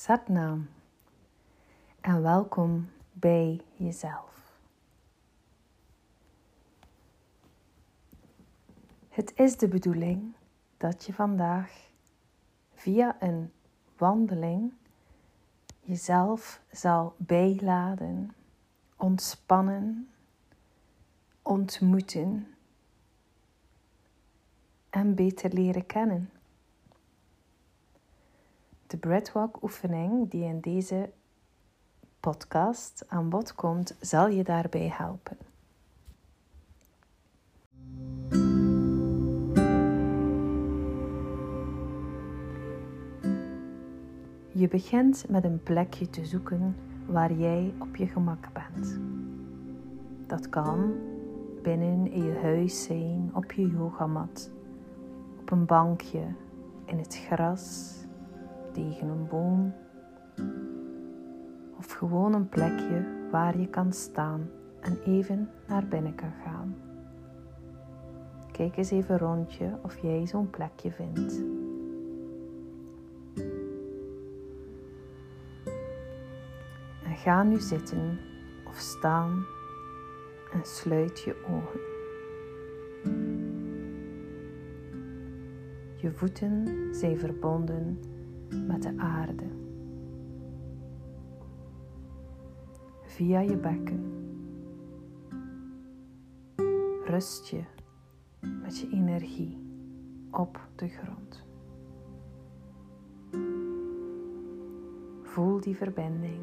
Satnam en welkom bij jezelf. Het is de bedoeling dat je vandaag via een wandeling jezelf zal bijladen, ontspannen, ontmoeten en beter leren kennen. De breathwork oefening die in deze podcast aan bod komt, zal je daarbij helpen. Je begint met een plekje te zoeken waar jij op je gemak bent. Dat kan binnen in je huis zijn, op je yogamat, op een bankje, in het gras, tegen een boom of gewoon een plekje waar je kan staan en even naar binnen kan gaan. Kijk eens even rond je of jij zo'n plekje vindt. En ga nu zitten of staan en sluit je ogen. Je voeten zijn verbonden met de aarde. Via je bekken rust je met je energie op de grond. Voel die verbinding.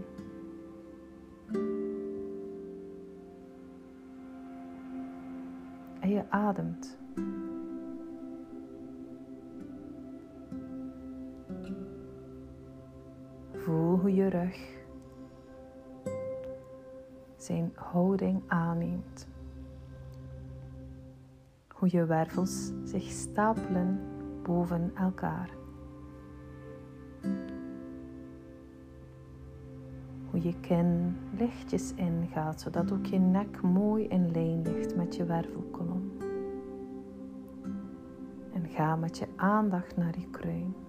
En je ademt. Zijn houding aanneemt. Hoe je wervels zich stapelen boven elkaar. Hoe je kin lichtjes ingaat, zodat ook je nek mooi in lijn ligt met je wervelkolom. En ga met je aandacht naar je kruin.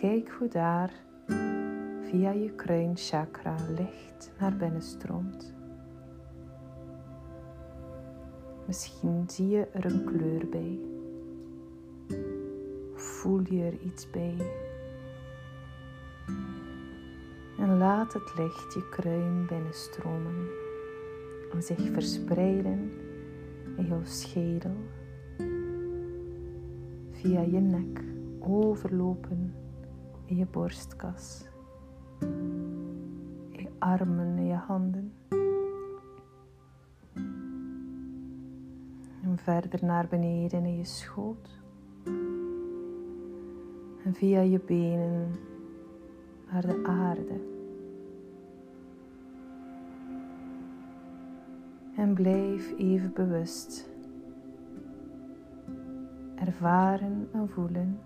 Kijk hoe daar via je kruinchakra licht naar binnen stroomt. Misschien zie je er een kleur bij. Voel je er iets bij. En laat het licht je kruin binnenstromen en zich verspreiden in jouw schedel, via je nek, overlopen je borstkas, je armen en je handen. En verder naar beneden in je schoot. En via je benen naar de aarde. En blijf even bewust ervaren en voelen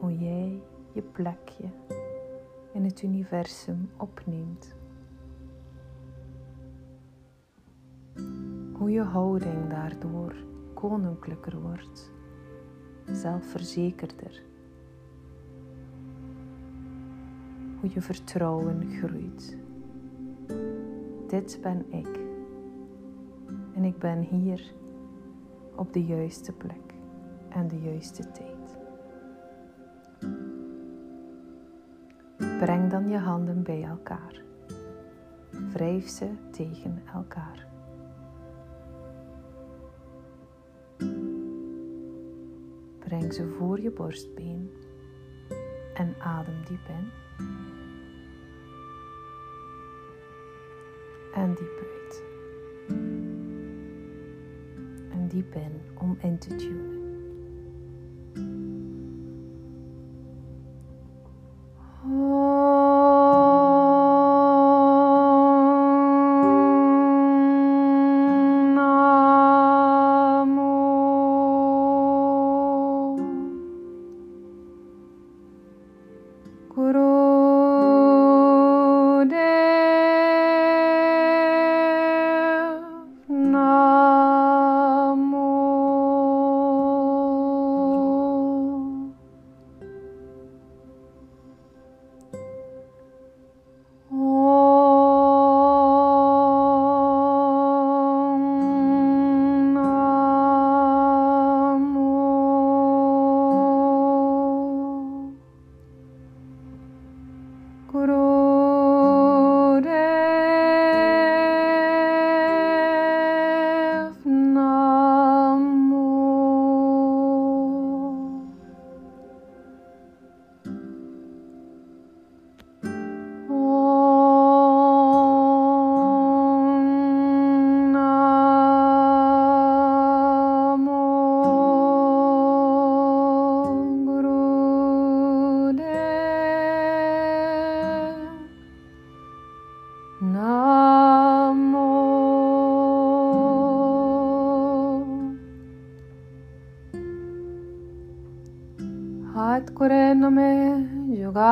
hoe jij je plekje in het universum opneemt. Hoe je houding daardoor koninklijker wordt, zelfverzekerder. Hoe je vertrouwen groeit. Dit ben ik. En ik ben hier op de juiste plek en de juiste tijd. Breng dan je handen bij elkaar. Wrijf ze tegen elkaar. Breng ze voor je borstbeen en adem diep in. En diep uit. En diep in om in te tunen.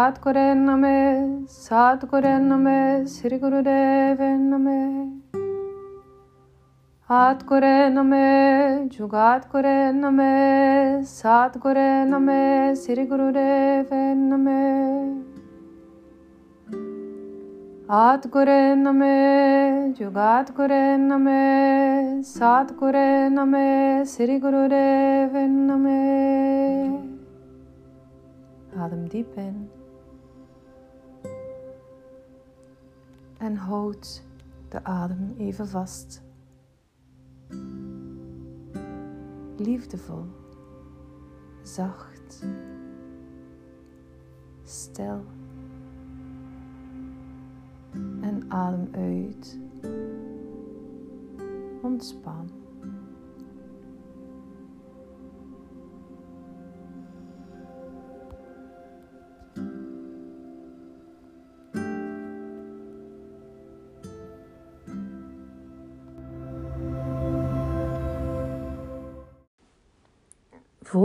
Satguru Name, Satguru Name, Sri Gurudev Name. Atguru Name, Jugatguru Name, Satguru Name, Sri Gurudev Name. Atguru Name, Jugatguru Name, Satguru Name, Sri Gurudev Name. Adem diep in. En houd de adem even vast. Liefdevol, zacht, stil. En adem uit. Ontspan.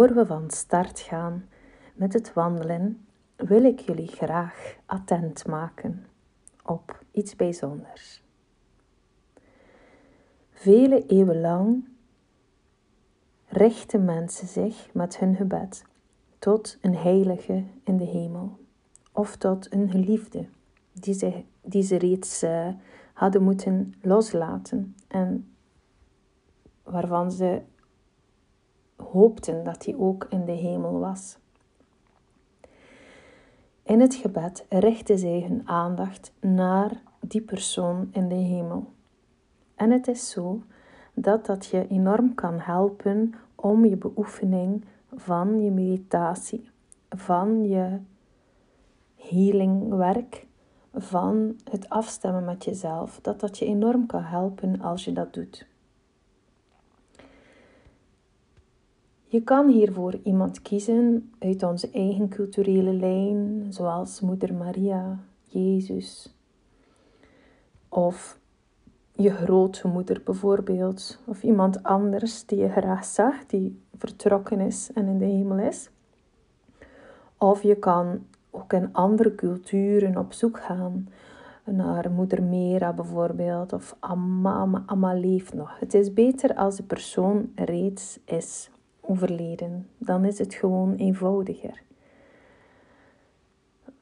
Voor we van start gaan met het wandelen, wil ik jullie graag attent maken op iets bijzonders. Vele eeuwen lang richten mensen zich met hun gebed tot een heilige in de hemel of tot een geliefde die ze, die ze reeds uh, hadden moeten loslaten en waarvan ze hoopten dat hij ook in de hemel was. In het gebed richten zij hun aandacht naar die persoon in de hemel. En het is zo dat dat je enorm kan helpen om je beoefening van je meditatie, van je healingwerk, van het afstemmen met jezelf, dat dat je enorm kan helpen als je dat doet. Je kan hiervoor iemand kiezen uit onze eigen culturele lijn, zoals Moeder Maria, Jezus, of je grootmoeder bijvoorbeeld, of iemand anders die je graag zag, die vertrokken is en in de hemel is. Of je kan ook in andere culturen op zoek gaan naar moeder Mera bijvoorbeeld, of Amma, Amma, leeft nog. Het is beter als de persoon reeds is overleden. Dan is het gewoon eenvoudiger.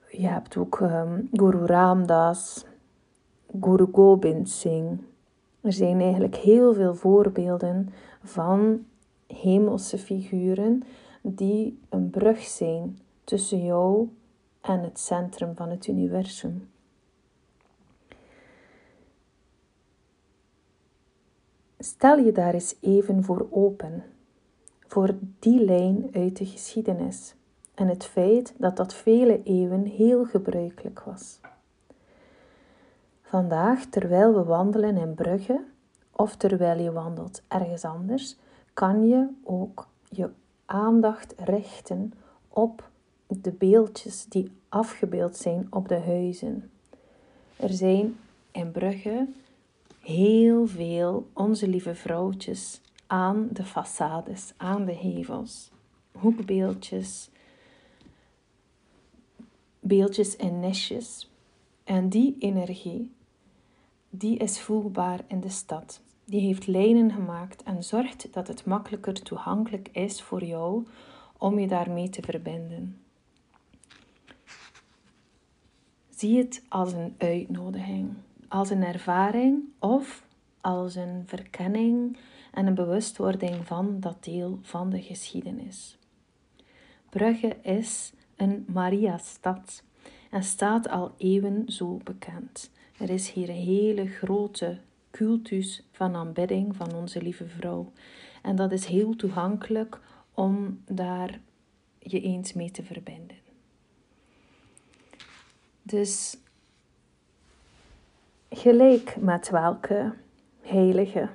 Je hebt ook um, Guru Ramdas, Guru Gobind Singh. Er zijn eigenlijk heel veel voorbeelden van hemelse figuren die een brug zijn tussen jou en het centrum van het universum. Stel je daar eens even voor open voor die lijn uit de geschiedenis en het feit dat dat vele eeuwen heel gebruikelijk was. Vandaag, terwijl we wandelen in Brugge of terwijl je wandelt ergens anders, kan je ook je aandacht richten op de beeldjes die afgebeeld zijn op de huizen. Er zijn in Brugge heel veel onze lieve vrouwtjes aan de façades, aan de hevels. Hoekbeeldjes, beeldjes en nestjes. En die energie, die is voelbaar in de stad. Die heeft lijnen gemaakt en zorgt dat het makkelijker toegankelijk is voor jou om je daarmee te verbinden. Zie het als een uitnodiging, als een ervaring of als een verkenning en een bewustwording van dat deel van de geschiedenis. Brugge is een Maria-stad en staat al eeuwen zo bekend. Er is hier een hele grote cultus van aanbidding van onze lieve vrouw. En dat is heel toegankelijk om daar je eens mee te verbinden. Dus gelijk met welke heilige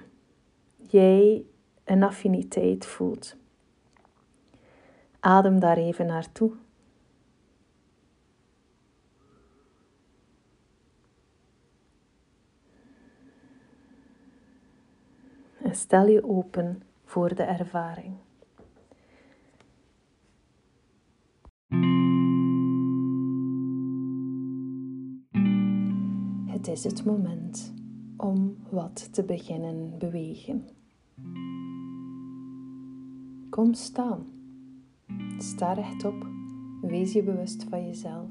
jij een affiniteit voelt. Adem daar even naartoe. En stel je open voor de ervaring. Het is het moment om wat te beginnen bewegen. Kom staan. Sta rechtop. Wees je bewust van jezelf.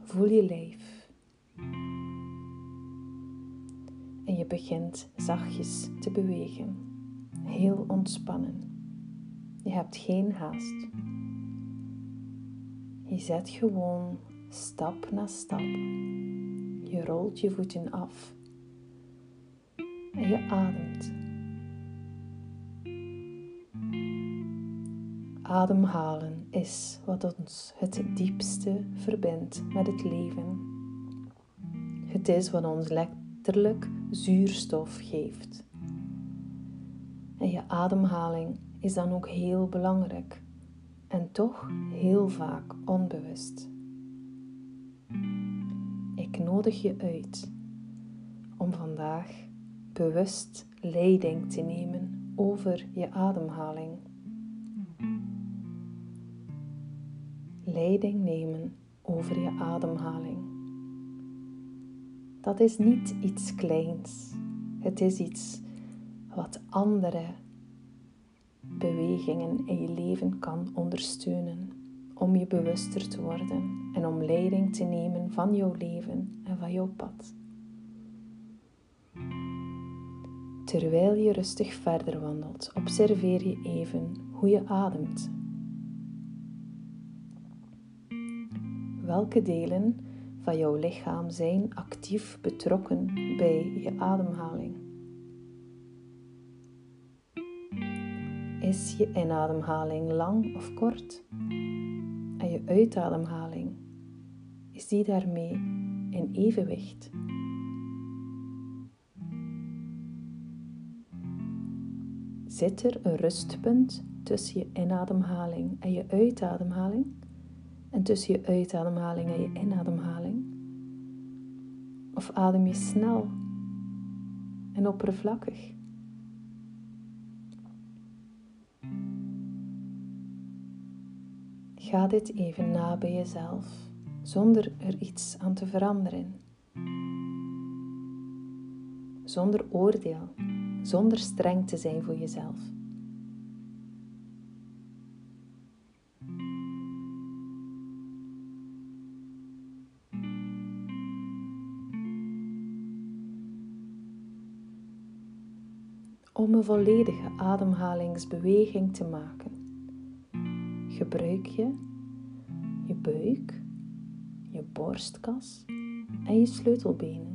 Voel je lijf. En je begint zachtjes te bewegen. Heel ontspannen. Je hebt geen haast. Je zet gewoon stap na stap. Je rolt je voeten af. En je ademt. Ademhalen is wat ons het diepste verbindt met het leven. Het is wat ons letterlijk zuurstof geeft. En je ademhaling is dan ook heel belangrijk en toch heel vaak onbewust. Ik nodig je uit om vandaag bewust leiding te nemen over je ademhaling. Leiding nemen over je ademhaling. Dat is niet iets kleins. Het is iets wat andere bewegingen in je leven kan ondersteunen om je bewuster te worden en om leiding te nemen van jouw leven en van jouw pad. Terwijl je rustig verder wandelt, observeer je even hoe je ademt. Welke delen van jouw lichaam zijn actief betrokken bij je ademhaling? Is je inademhaling lang of kort? En je uitademhaling, is die daarmee in evenwicht? Zit er een rustpunt tussen je inademhaling en je uitademhaling? En tussen je uitademhaling en je inademhaling? Of adem je snel en oppervlakkig? Ga dit even na bij jezelf, zonder er iets aan te veranderen. Zonder oordeel, zonder streng te zijn voor jezelf. Om een volledige ademhalingsbeweging te maken gebruik je je buik, je borstkas en je sleutelbenen.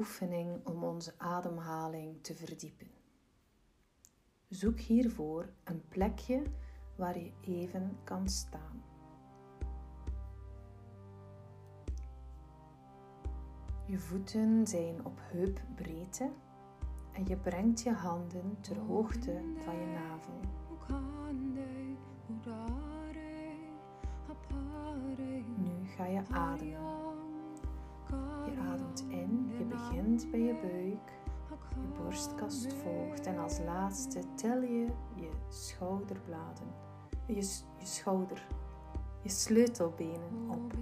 Oefening om onze ademhaling te verdiepen. Zoek hiervoor een plekje waar je even kan staan. Je voeten zijn op heupbreedte en je brengt je handen ter hoogte van je navel. Nu ga je ademen. Je ademt in, je begint bij je buik, je borstkast volgt en als laatste tel je je schouderbladen, je, je schouder, je sleutelbenen op.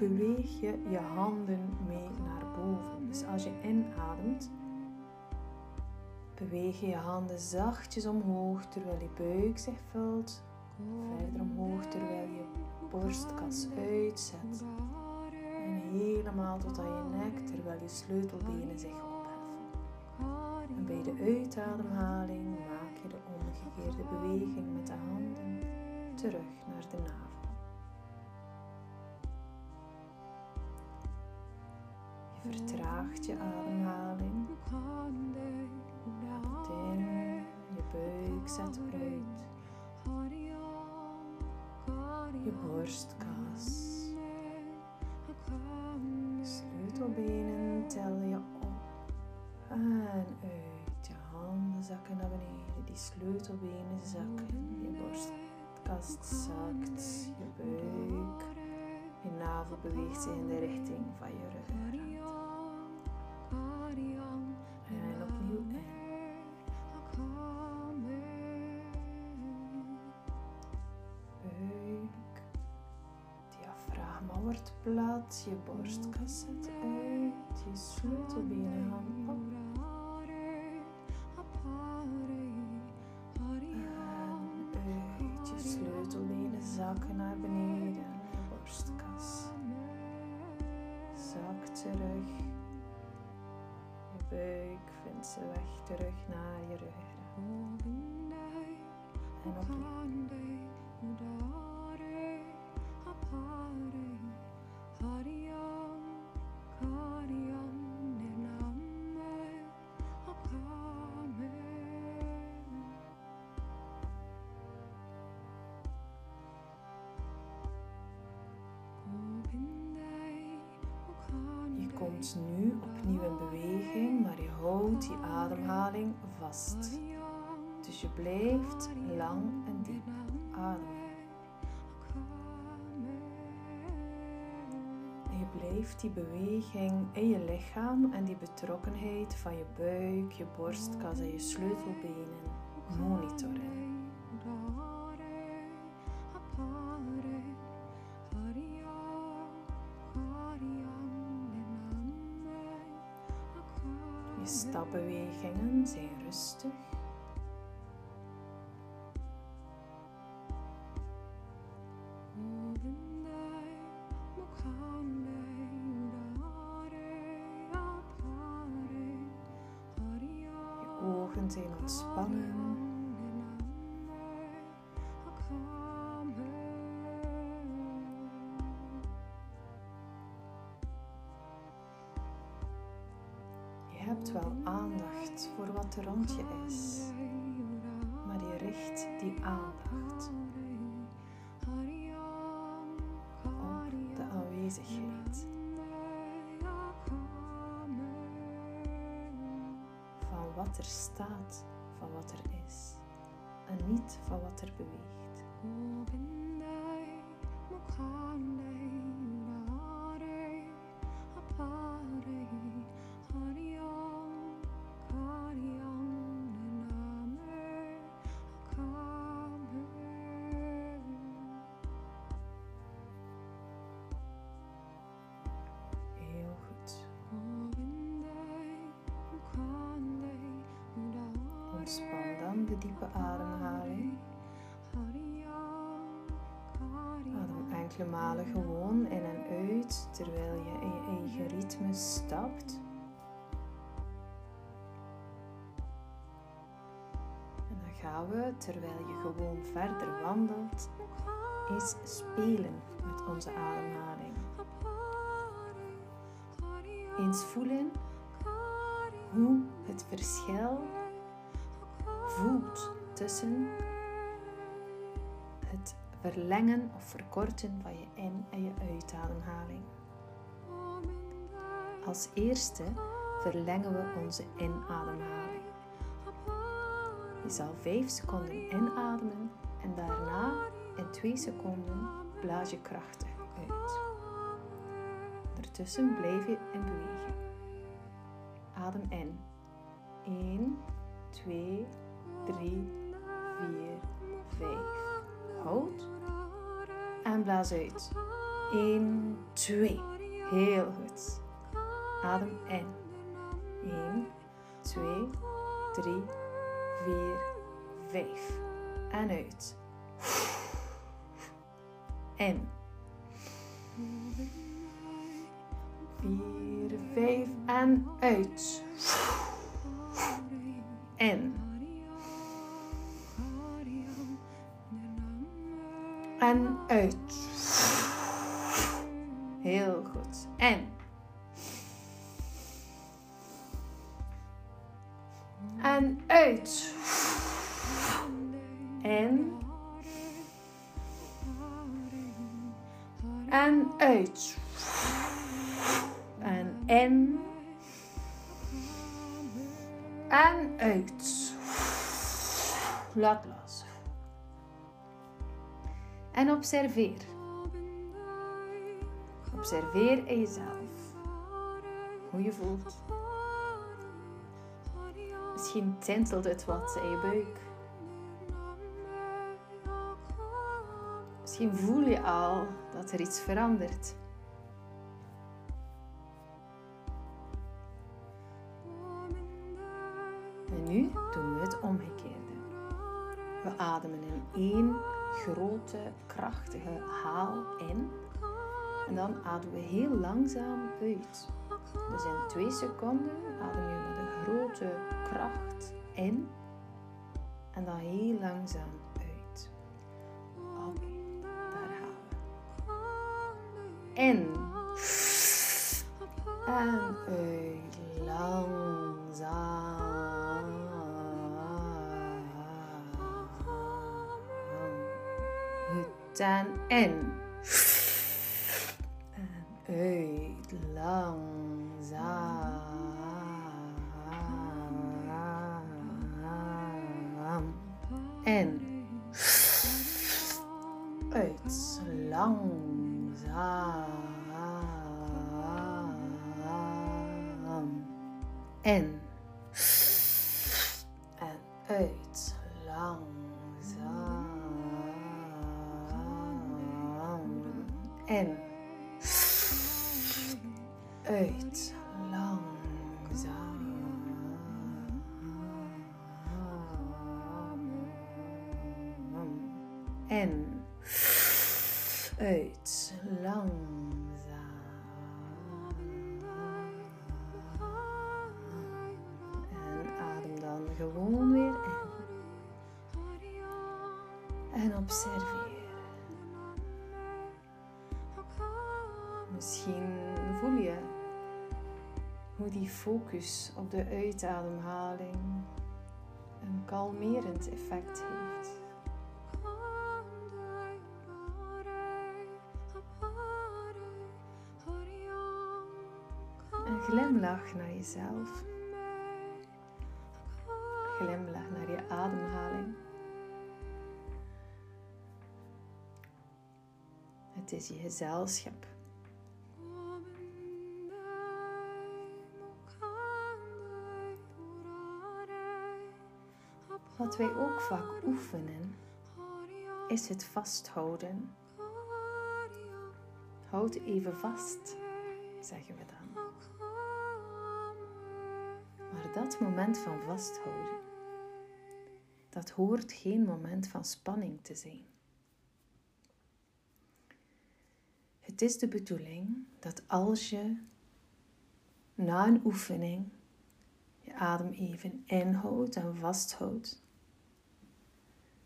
beweeg je je handen mee naar boven. Dus als je inademt, beweeg je je handen zachtjes omhoog terwijl je buik zich vult. Verder omhoog terwijl je borstkas uitzet. En helemaal tot aan je nek terwijl je sleutelbenen zich opheffen. En bij de uitademhaling maak je de omgekeerde beweging met de handen terug naar de navel. vertraagt je ademhaling. Je buik zet uit. Je borstkas. Sleutelbenen tel je op. En uit. Je handen zakken naar beneden. Die sleutelbenen zakken. Je borstkas borstkast zakt, je buik, je navel beweegt zich in de richting van je rug. Je borstkast uit, je sleutelbenen gaan op. zakken naar beneden, de borstkas. Zak terug. Je buik vindt zijn weg terug naar maar je houdt die ademhaling vast. Dus je blijft lang en diep ademen. En je blijft die beweging in je lichaam en die betrokkenheid van je buik, je borstkas en je sleutelbenen monitoren. Hebt wel aandacht voor wat er rond je is, maar je richt die aandacht op de aanwezigheid van wat er staat, van wat er is en niet van wat er beweegt. Adem enkele malen gewoon in en uit terwijl je in je eigen ritme stapt. En dan gaan we, terwijl je gewoon verder wandelt, eens spelen met onze ademhaling. Eens voelen hoe het verschil voelt tussen het verlengen of verkorten van je uitademhaling. Als eerste verlengen we onze inademhaling. Je zal 5 seconden inademen en daarna in 2 seconden blaas je krachtig uit. Ondertussen blijf je in beweging. Adem in. 1, 2, 3, 4, 5. Houd. En blaas uit. 1, 2. Heel goed. Adem in. 1, 2, 3, 4, 5. En uit. In. 4, 5 en uit. En. Uit. En in. En uit. Laat los. En observeer. Observeer in jezelf. Hoe je voelt. Misschien tintelt het wat in je buik. Misschien voel je al dat er iets verandert. En nu doen we het omgekeerde. We ademen in één grote, krachtige haal in. En dan ademen we heel langzaam uit. Dus in twee seconden adem je met een grote kracht in. En dan heel langzaam In. En uit. Langzaam. En in. En uit. Langzaam. En uit. Langzaam. Uitademhaling een kalmerend effect heeft. Een glimlach naar jezelf. Glimlach naar je ademhaling. Het is je gezelschap. Wat wij ook vaak oefenen, is het vasthouden. Houd even vast, zeggen we dan. Maar dat moment van vasthouden, dat hoort geen moment van spanning te zijn. Het is de bedoeling dat als je na een oefening je adem even inhoudt en vasthoudt,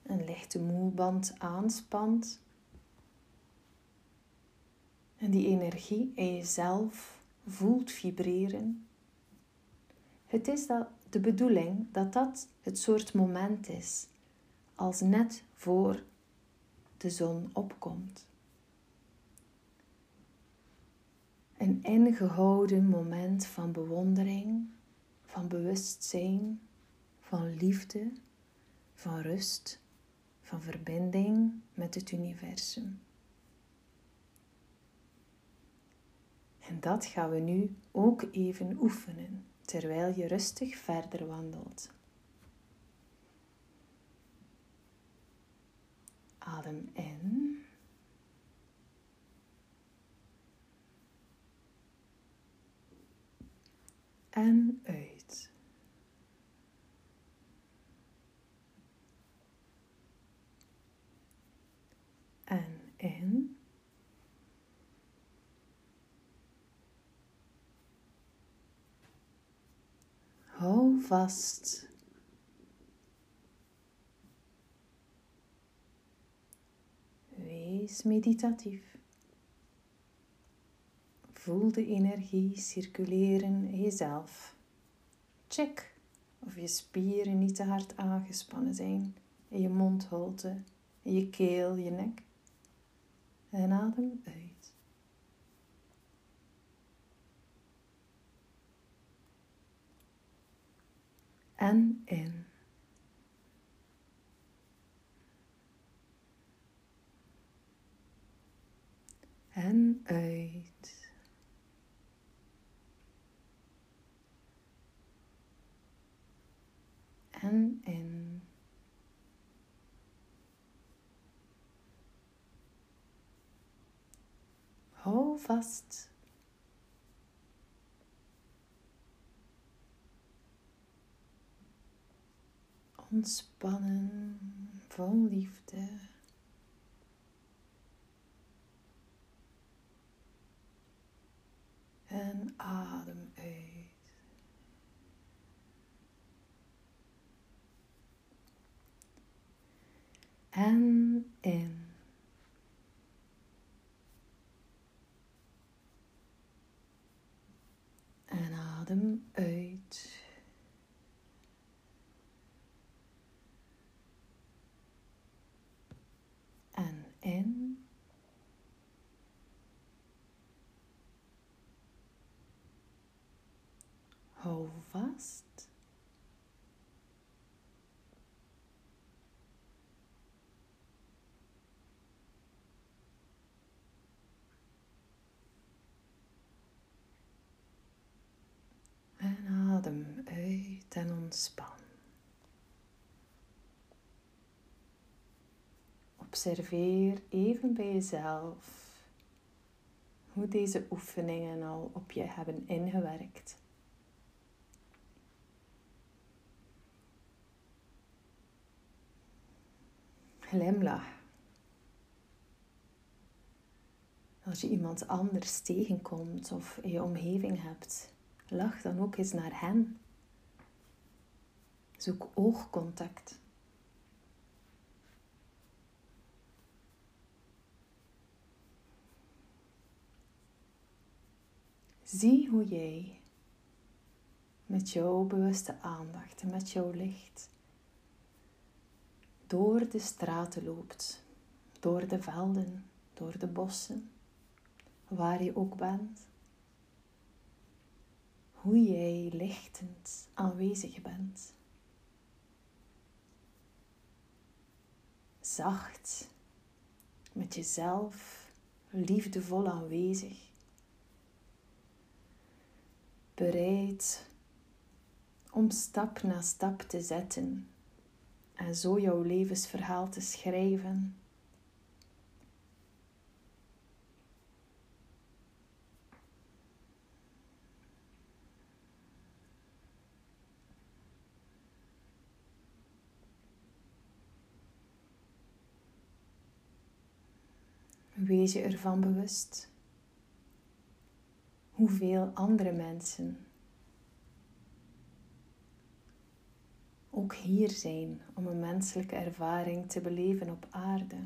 een lichte moelband aanspant en die energie in jezelf voelt vibreren. Het is dat de bedoeling dat dat het soort moment is als net voor de zon opkomt. Een ingehouden moment van bewondering, van bewustzijn, van liefde, van rust van verbinding met het universum. En dat gaan we nu ook even oefenen terwijl je rustig verder wandelt. Adem in. En uit. En. Hou vast. Wees meditatief. Voel de energie circuleren in jezelf. Check of je spieren niet te hard aangespannen zijn in je mondholte, in je keel, je nek. En adem uit. En in. En uit. Vast. Ontspannen, vol liefde. En adem uit. En in. En adem uit. En in. Hou vast. En adem uit en ontspan. Observeer even bij jezelf hoe deze oefeningen al op je hebben ingewerkt. Glimlach. Als je iemand anders tegenkomt of je omgeving hebt, lach dan ook eens naar hen. Zoek oogcontact. Zie hoe jij met jouw bewuste aandacht en met jouw licht door de straten loopt, door de velden, door de bossen, waar je ook bent. Hoe jij lichtend aanwezig bent. Zacht, met jezelf, liefdevol aanwezig. Bereid om stap na stap te zetten en zo jouw levensverhaal te schrijven. Wees je ervan bewust hoeveel andere mensen ook hier zijn om een menselijke ervaring te beleven op aarde.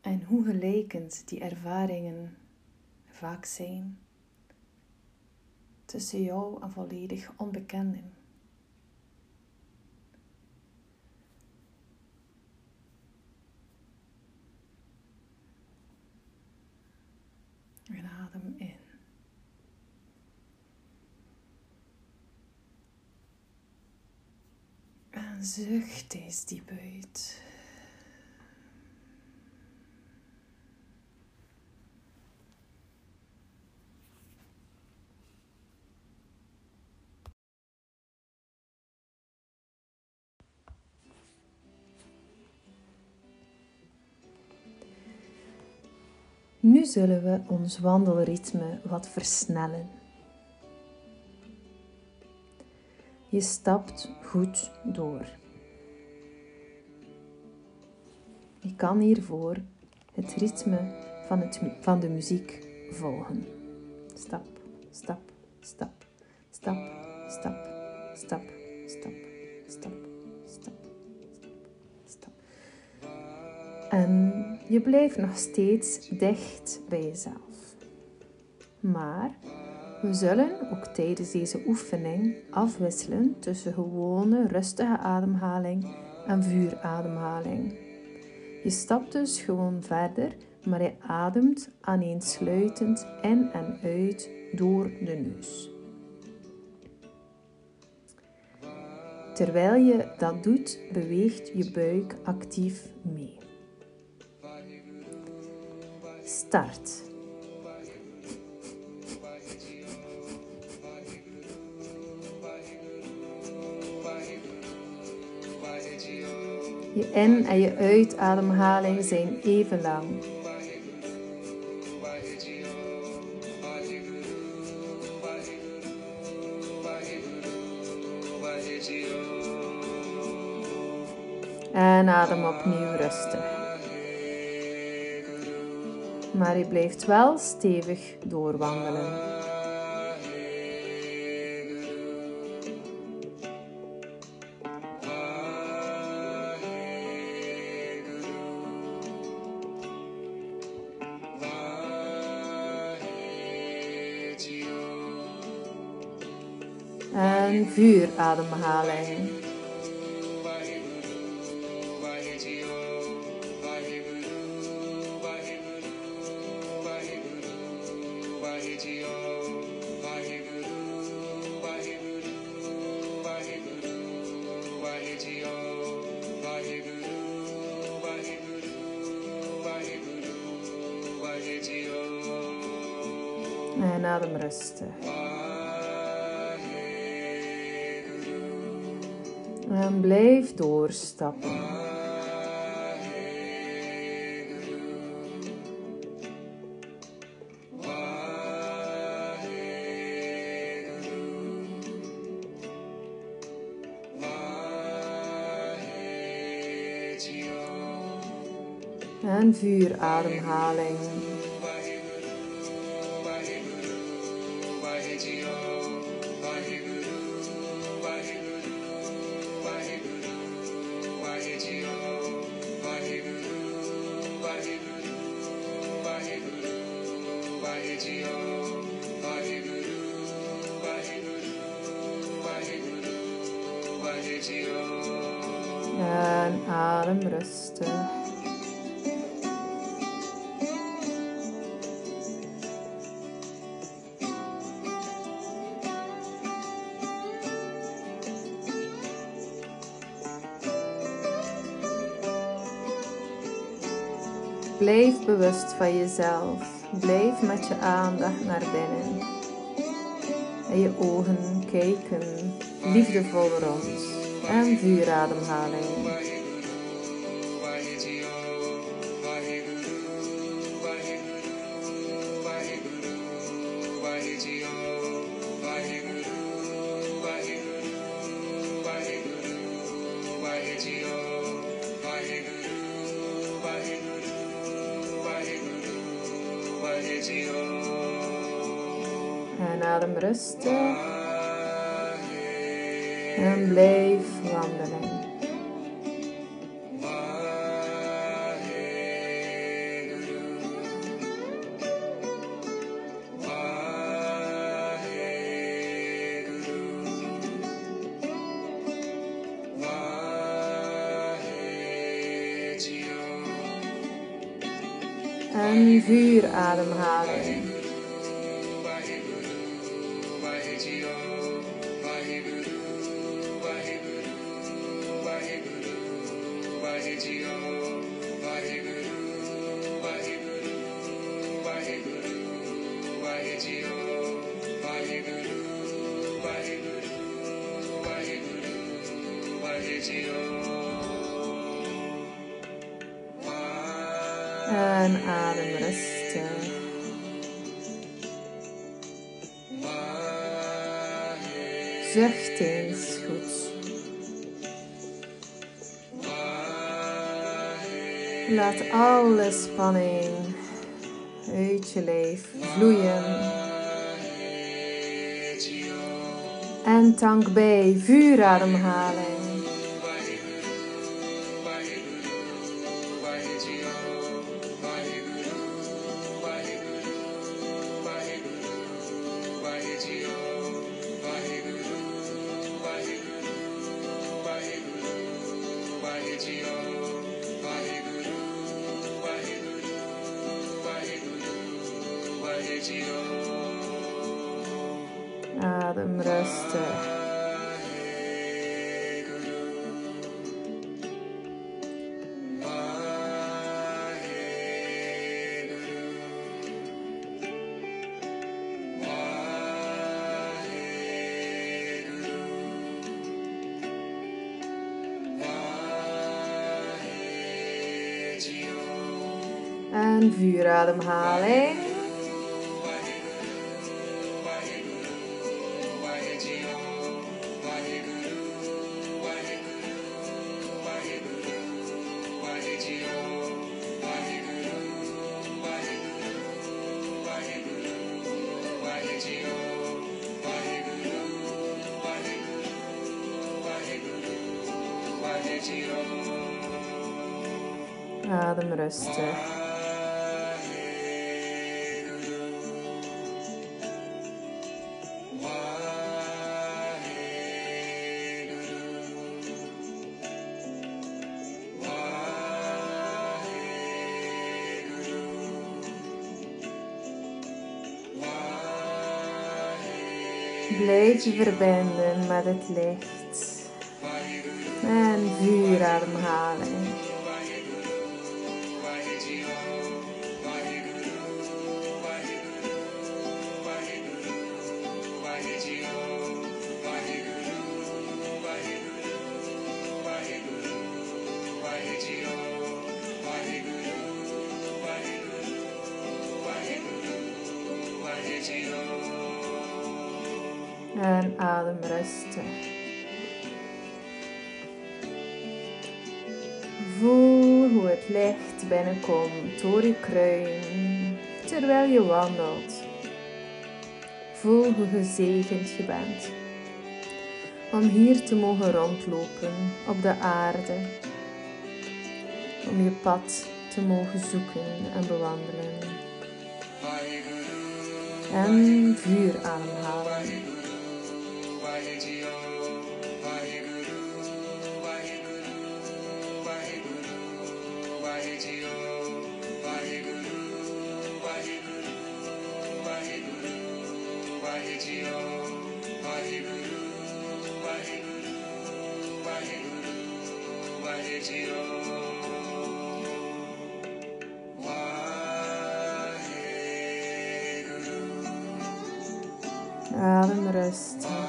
En hoe gelijkend die ervaringen vaak zijn tussen jou en volledig onbekenden. En adem in. Zucht eens diep uit. Nu zullen we ons wandelritme wat versnellen. Je stapt goed door. Je kan hiervoor het ritme van, het, van de muziek volgen. Stap, stap, stap, stap, stap, stap, stap, stap, stap, stap. En je blijft nog steeds dicht bij jezelf. Maar we zullen ook tijdens deze oefening afwisselen tussen gewone rustige ademhaling en vuurademhaling. Je stapt dus gewoon verder, maar je ademt aaneensluitend in en uit door de neus. Terwijl je dat doet, beweegt je buik actief mee. Start. Je in- en je uitademhaling zijn even lang. En adem opnieuw rustig. Maar je blijft wel stevig doorwandelen. Vuurademhaling. Doorstappen. En vuurademhaling. Blijf bewust van jezelf. Blijf met je aandacht naar binnen. En je ogen kijken liefdevol rond. En vuurademhaling. Adem rustig. En blijf wandelen. En vuurademhaling. Alle spanning uit je lijf vloeien. En tank bij vuurademhaling. En vuurademhaling. Verbinden met het licht. En vuurademhaling. En adem rustig. Voel hoe het licht binnenkomt door je kruin terwijl je wandelt. Voel hoe gezegend je bent om hier te mogen rondlopen op de aarde. Om je pad te mogen zoeken en bewandelen. En vuur ademhalen. Adem rustig.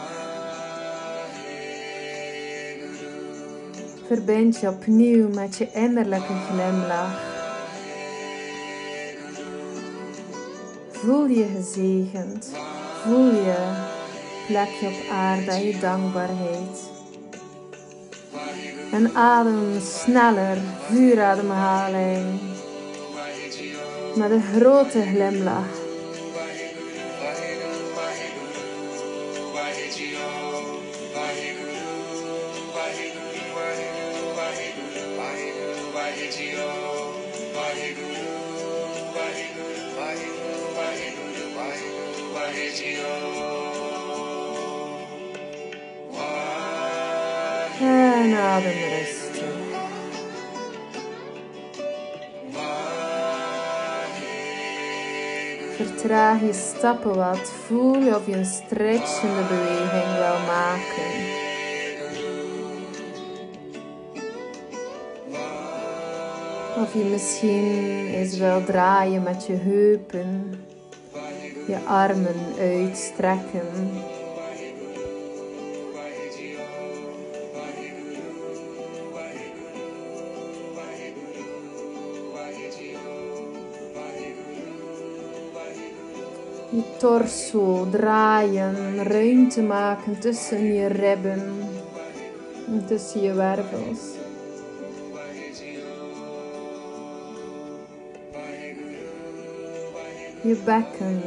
Verbind je opnieuw met je innerlijke glimlach. Voel je gezegend. Voel je plekje op aarde je dankbaarheid. En adem sneller, vuurademhaling. Met een grote glimlach. Adem. Vertraag je stappen wat. Voel of je een stretchende beweging wil maken. Of je misschien eens wil draaien met je heupen, je armen uitstrekken. Torso draaien, ruimte maken tussen je ribben en tussen je wervels. Je bekken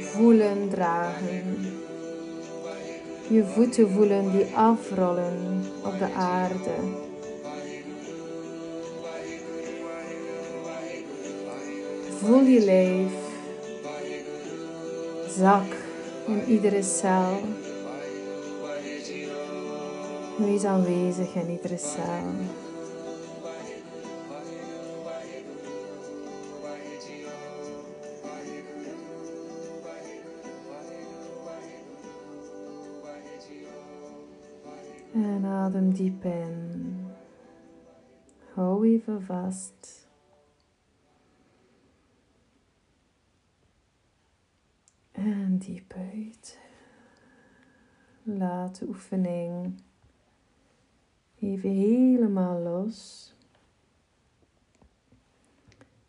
voelen dragen. Je voeten voelen die afrollen op de aarde. Voel je lijf. Zak in iedere cel. Wees aanwezig in iedere cel. En adem diep in. Hou even vast. En diep uit. Laat de oefening even helemaal los.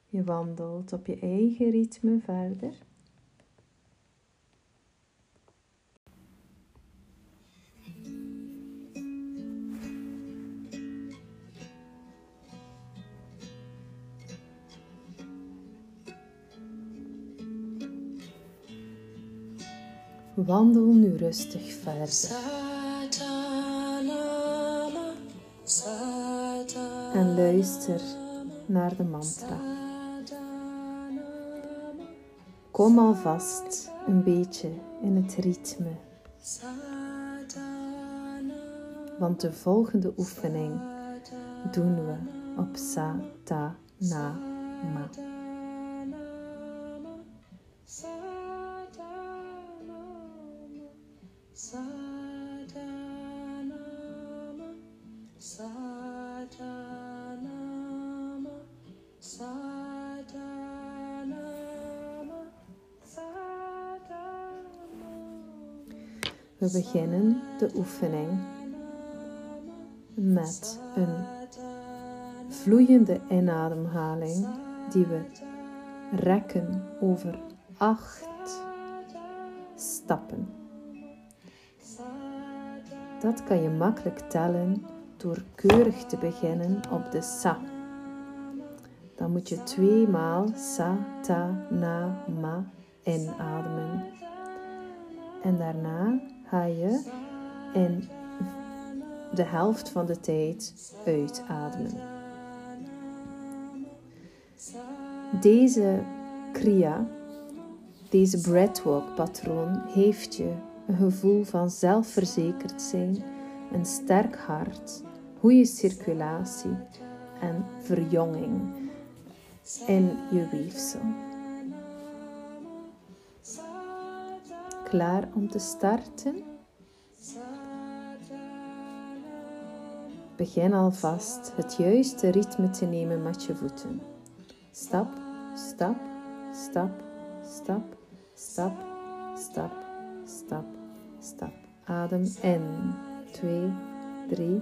Je wandelt op je eigen ritme verder. Wandel nu rustig verder. En luister naar de mantra. Kom alvast een beetje in het ritme. Want de volgende oefening doen we op Sa, beginnen de oefening met een vloeiende inademhaling die we rekken over acht stappen. Dat kan je makkelijk tellen door keurig te beginnen op de sa. Dan moet je tweemaal sa, ta, na, ma inademen. En daarna je in de helft van de tijd uitademen. Deze kriya, deze breathwork patroon heeft je een gevoel van zelfverzekerd zijn, een sterk hart, goede circulatie en verjonging in je weefsel. Klaar om te starten? Begin alvast het juiste ritme te nemen met je voeten. Stap, stap, stap, stap, stap, stap, stap, stap. Adem in. 2, 3,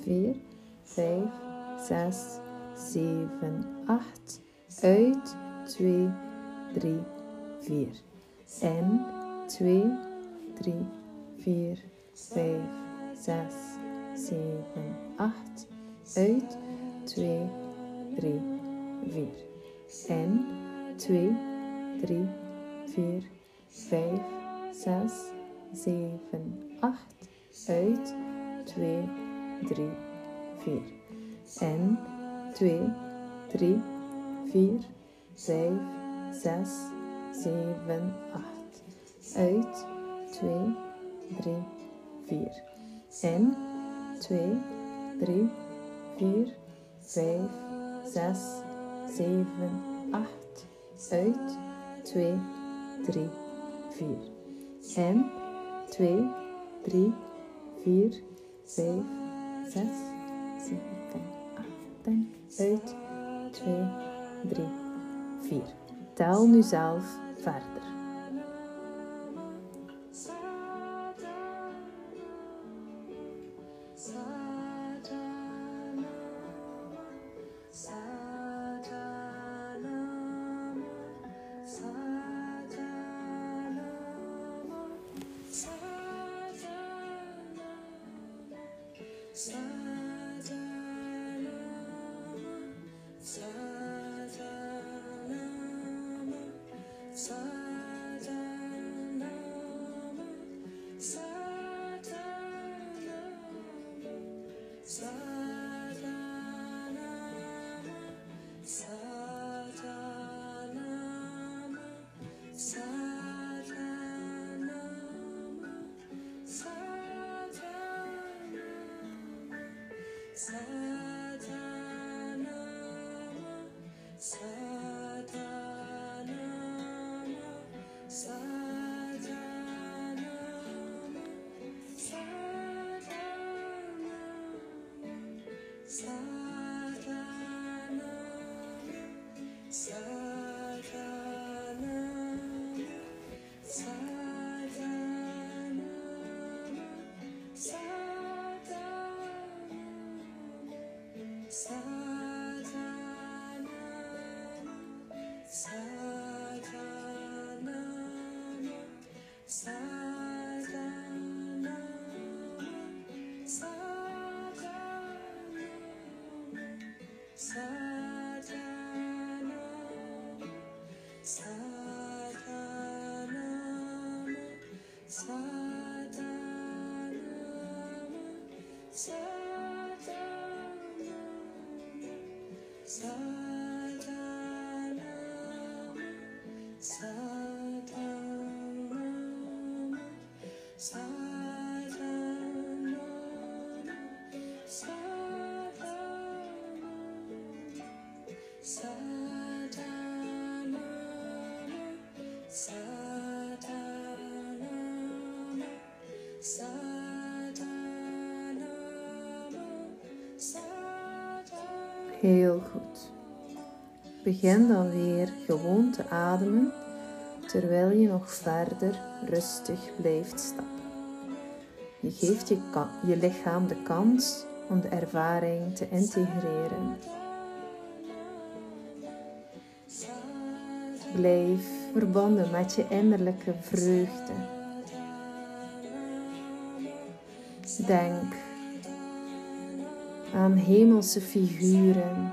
4, 5, 6, 7, 8. Uit. 2, 3, 4. In. 2, 3, 4, 5, 6, 7, 8. Uit. 2, 3, 4. In. 2, 3, 4, 5, 6, 7, 8. Uit. 2, 3, 4. In. 2, 3, 4, 5, 6, 7, 8. Uit. 2, 3, 4. In. 2, 3, 4, 5, 6, 7, 8. Uit. 2, 3, 4. In. 2, 3, 4, 5, 6, 7, 8. En uit. 2, 3, 4. Tel nu zelf verder. 사랑아 사랑아 사랑아 Heel goed. Begin dan weer gewoon te ademen terwijl je nog verder rustig blijft stappen. Je geeft je, je lichaam de kans om de ervaring te integreren. Blijf verbonden met je innerlijke vreugde. Denk aan hemelse figuren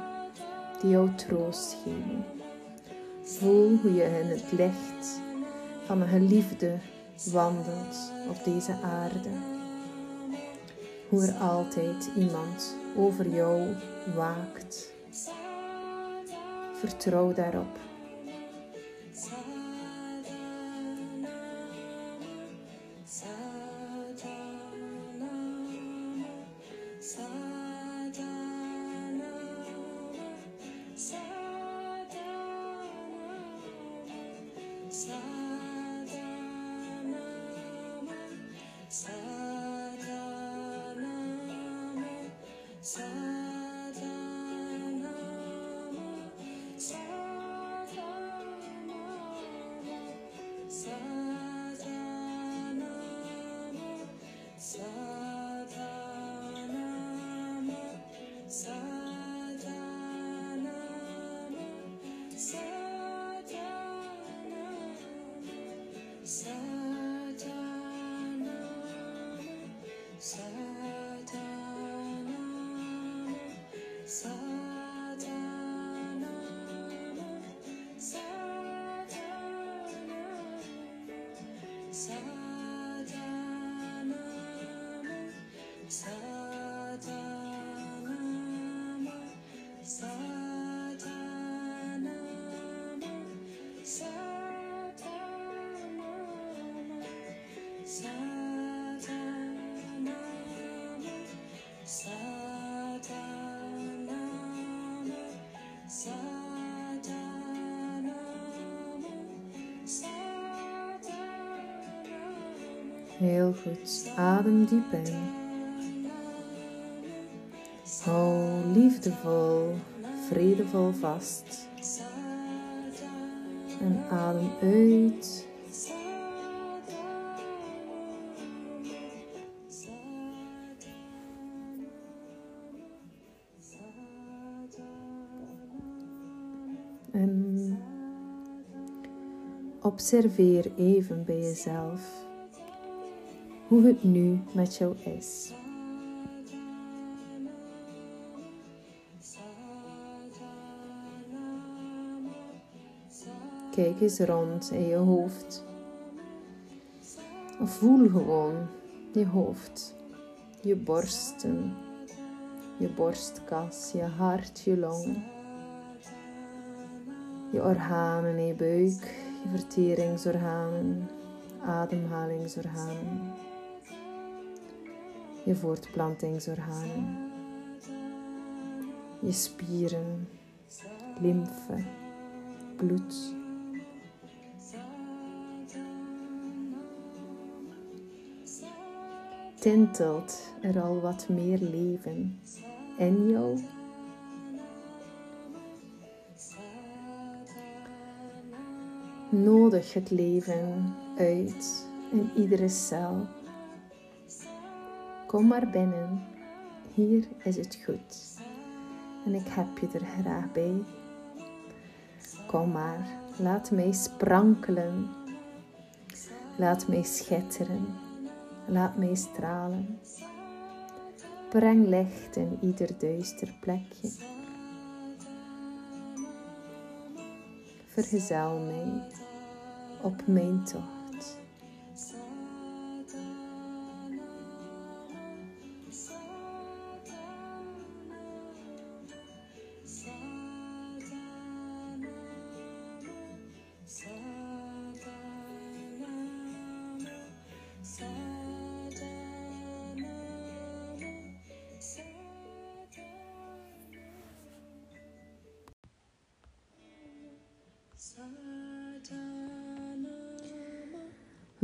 die jou troost geven. Voel hoe je in het licht van een geliefde wandelt op deze aarde. Hoe er altijd iemand over jou waakt. Vertrouw daarop. Heel goed. Adem diep in. Hou liefdevol, vredevol vast. En adem uit. En observeer even bij jezelf hoe het nu met jou is. Kijk eens rond in je hoofd. Of voel gewoon je hoofd, je borsten, je borstkas, je hart, je longen, je organen je buik, je verteringsorganen, ademhalingsorganen je voortplantingsorganen, je spieren, lymfe, bloed. Tintelt er al wat meer leven in jou? Nodig het leven uit in iedere cel Kom maar binnen. Hier is het goed. En ik heb je er graag bij. Kom maar, laat mij sprankelen. Laat mij schitteren. Laat mij stralen. Breng licht in ieder duister plekje. Vergezel mij op mijn tocht.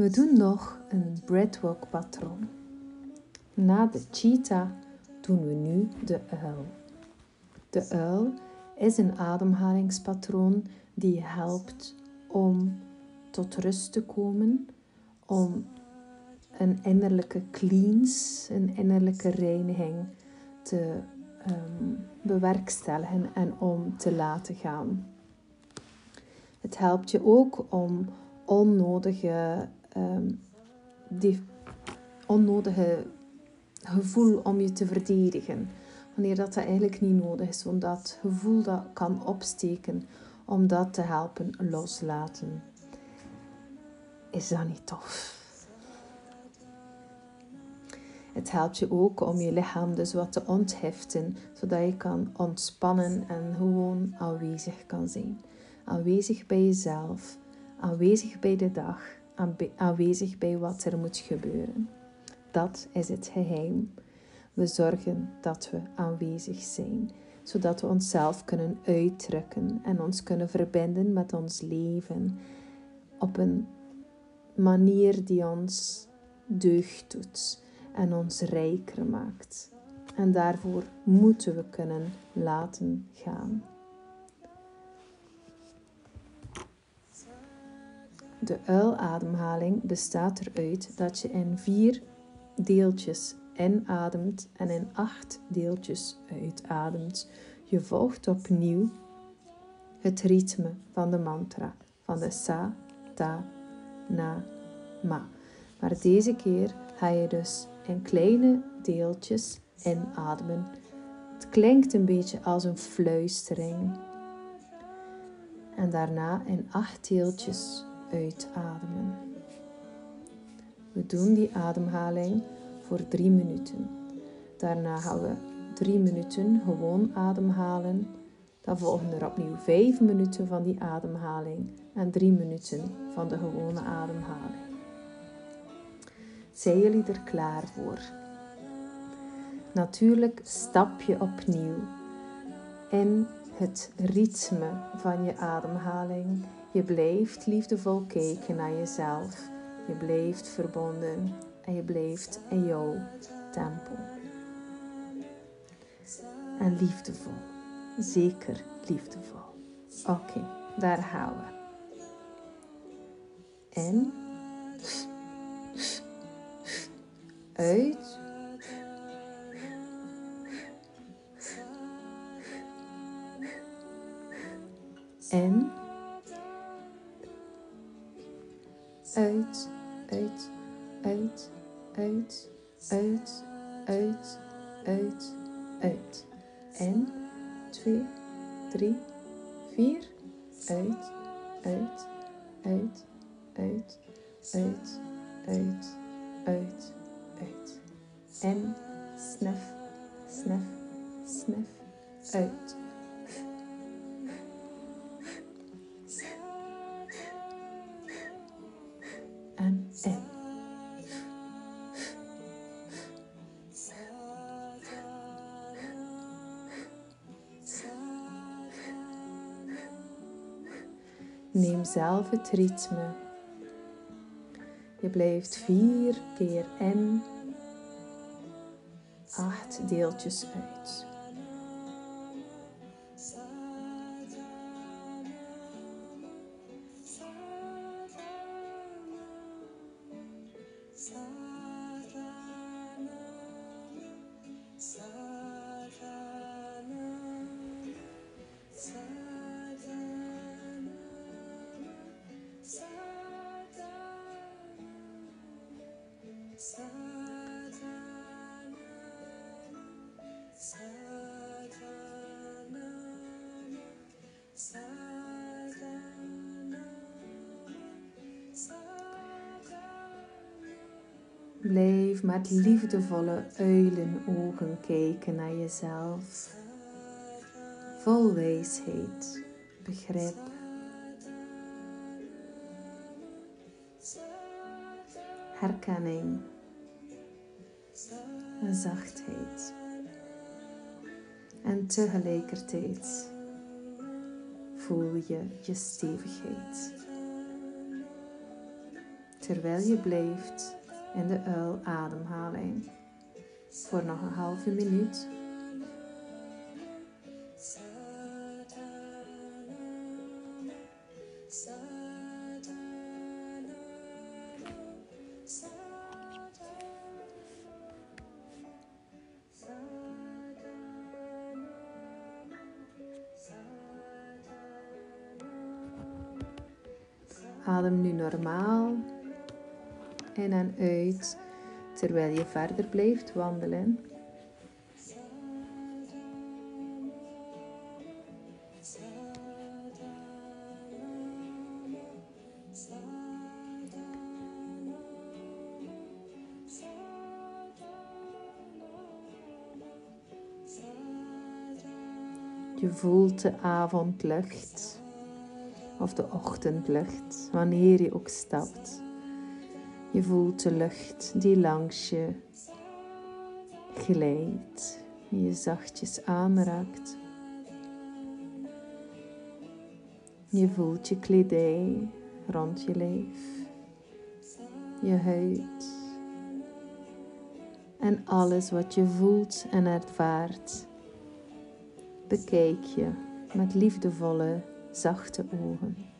We doen nog een breathwork patroon. Na de cheetah doen we nu de uil. De uil is een ademhalingspatroon die helpt om tot rust te komen, om een innerlijke cleanse, een innerlijke reiniging te um, bewerkstelligen en om te laten gaan. Het helpt je ook om onnodige, um, die onnodige gevoel om je te verdedigen. Wanneer dat, dat eigenlijk niet nodig is, want dat gevoel dat kan opsteken om dat te helpen loslaten. Is dat niet tof? Het helpt je ook om je lichaam dus wat te ontheften, zodat je kan ontspannen en gewoon aanwezig kan zijn. Aanwezig bij jezelf, aanwezig bij de dag, aanwezig bij wat er moet gebeuren. Dat is het geheim. We zorgen dat we aanwezig zijn, zodat we onszelf kunnen uitdrukken en ons kunnen verbinden met ons leven op een manier die ons deugd doet en ons rijker maakt. En daarvoor moeten we kunnen laten gaan. De uilademhaling bestaat eruit dat je in vier deeltjes inademt en in acht deeltjes uitademt. Je volgt opnieuw het ritme van de mantra van de sa, ta, na, ma. Maar deze keer ga je dus in kleine deeltjes inademen. Het klinkt een beetje als een fluistering. En daarna in acht deeltjes uitademen. We doen die ademhaling voor drie minuten. Daarna gaan we drie minuten gewoon ademhalen. Dan volgen er opnieuw vijf minuten van die ademhaling en drie minuten van de gewone ademhaling. Zijn jullie er klaar voor? Natuurlijk stap je opnieuw in het ritme van je ademhaling. Je blijft liefdevol kijken naar jezelf. Je blijft verbonden en je blijft in jouw tempo. En liefdevol. Zeker liefdevol. Oké, daar gaan we. En uit. En uit, uit, uit, uit, uit, uit, uit, uit. En twee, drie, vier, uit, uit, uit, uit, uit, uit, uit uit. En snef, snef, snef uit. Zelf het ritme je blijft vier keer in, acht deeltjes uit. Met liefdevolle uilenogen kijken naar jezelf. Vol wijsheid, begrip. Herkenning en zachtheid. En tegelijkertijd voel je je stevigheid terwijl je blijft in de uilademhaling voor nog een halve minuut. Terwijl je verder blijft wandelen. Je voelt de avondlucht of de ochtendlucht, wanneer je ook stapt. Je voelt de lucht die langs je glijdt, die je zachtjes aanraakt. Je voelt je kledij rond je lijf, je huid en alles wat je voelt en ervaart. Bekijk je met liefdevolle zachte ogen.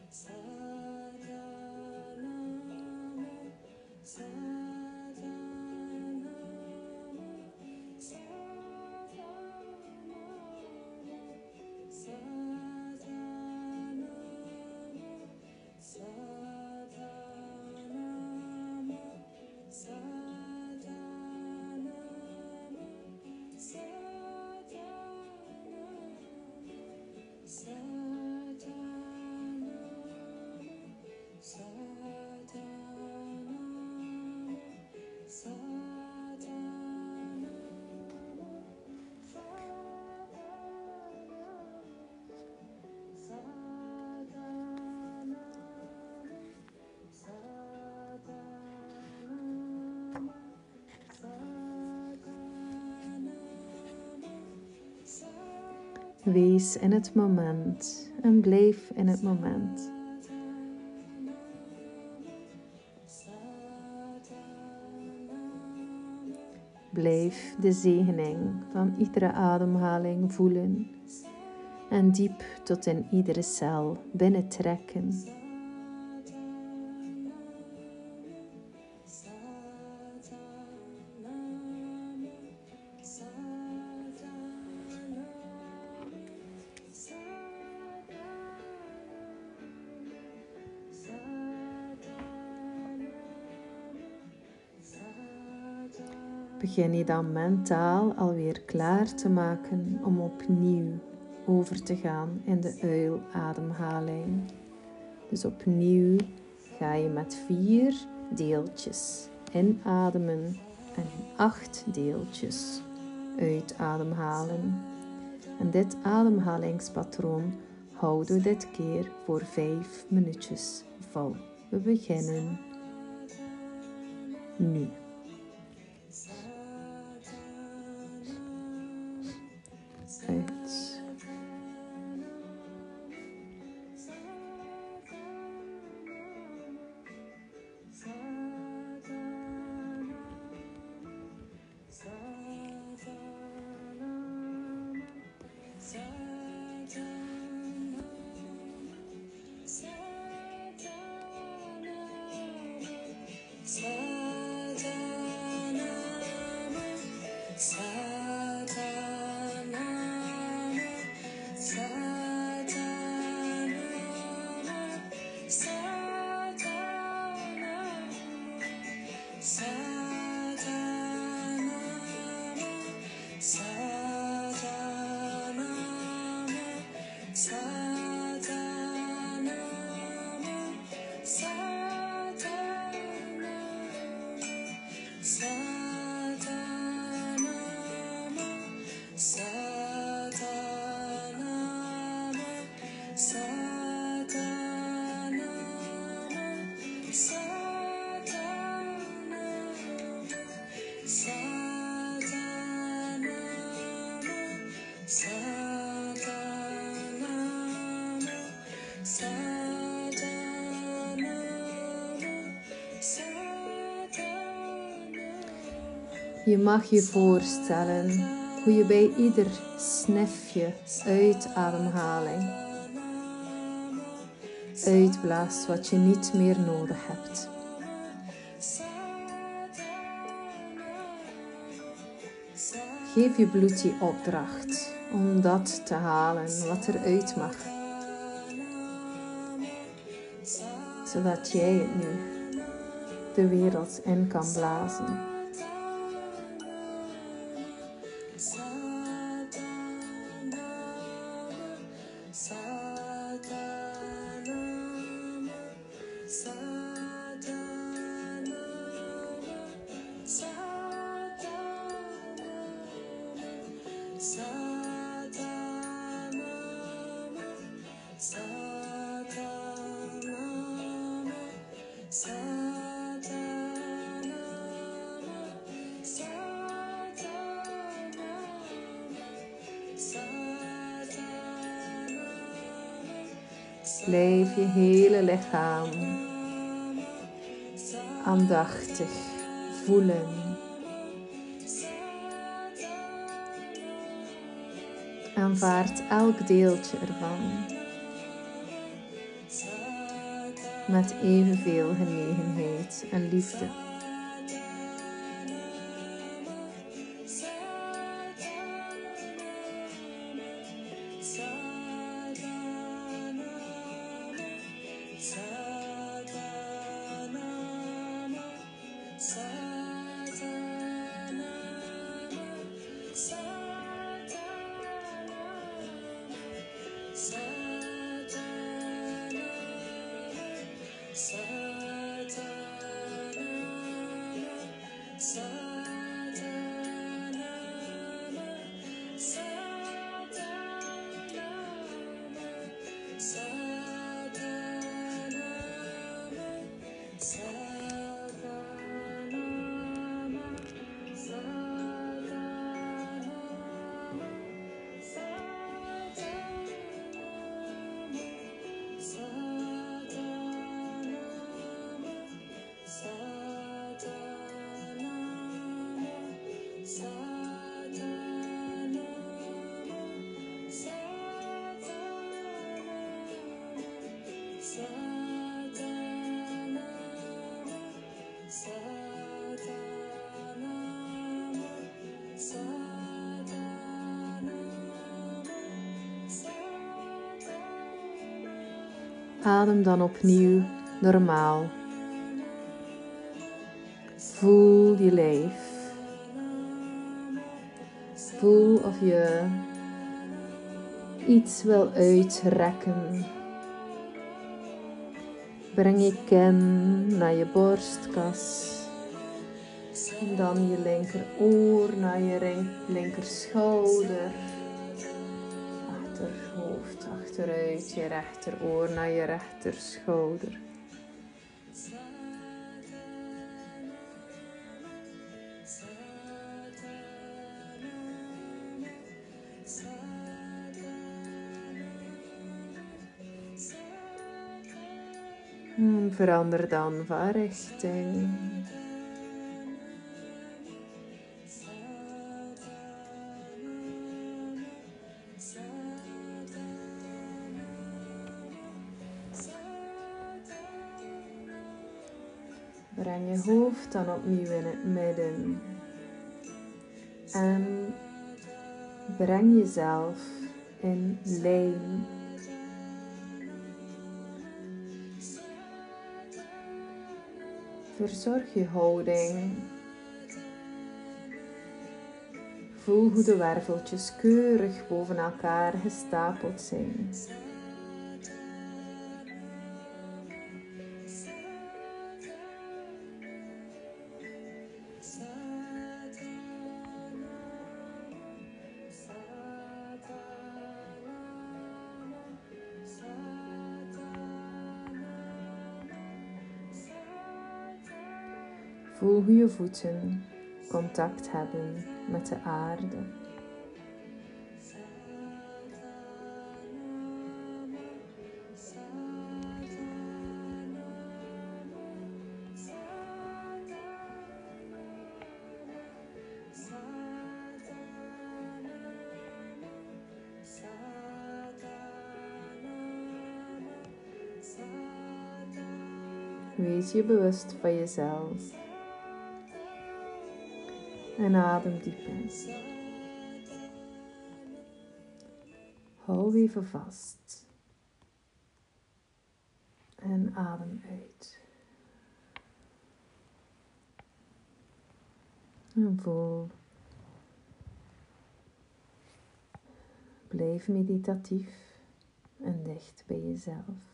Wees in het moment en blijf in het moment. Blijf de zegening van iedere ademhaling voelen en diep tot in iedere cel binnentrekken. Begin je dan mentaal alweer klaar te maken om opnieuw over te gaan in de uilademhaling. Dus opnieuw ga je met vier deeltjes inademen en acht deeltjes uitademhalen. En dit ademhalingspatroon houden we dit keer voor vijf minuutjes vol. We beginnen nu. Mag je voorstellen hoe je bij ieder snefje uitademhaling uitblaast wat je niet meer nodig hebt. Geef je bloed die opdracht om dat te halen wat eruit mag. Zodat jij het nu de wereld in kan blazen. Voelen. Aanvaard elk deeltje ervan met evenveel genegenheid en liefde. Adem dan opnieuw normaal. Voel je lijf. Voel of je iets wil uitrekken. Breng je kin naar je borstkas. En dan je linkeroor naar je linker schouder achterhoofd achteruit, je rechteroor naar je rechterschouder. En verander dan van richting. Dan opnieuw in het midden. En breng jezelf in lijn. Verzorg je houding. Voel hoe de werveltjes keurig boven elkaar gestapeld zijn. Voel je voeten contact hebben met de aarde. Wees je bewust van jezelf en adem diep in. Hou even vast. En adem uit. En voel. Blijf meditatief en dicht bij jezelf.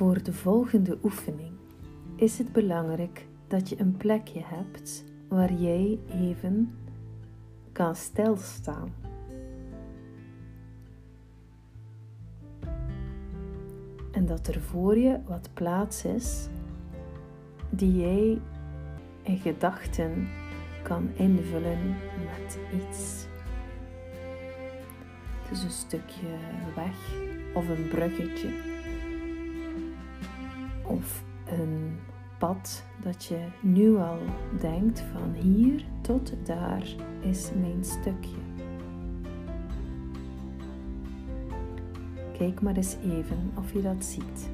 Voor de volgende oefening is het belangrijk dat je een plekje hebt waar jij even kan stilstaan. En dat er voor je wat plaats is die jij in gedachten kan invullen met iets. Dus een stukje weg of een bruggetje of een pad dat je nu al denkt van hier tot daar is mijn stukje. Kijk maar eens even of je dat ziet.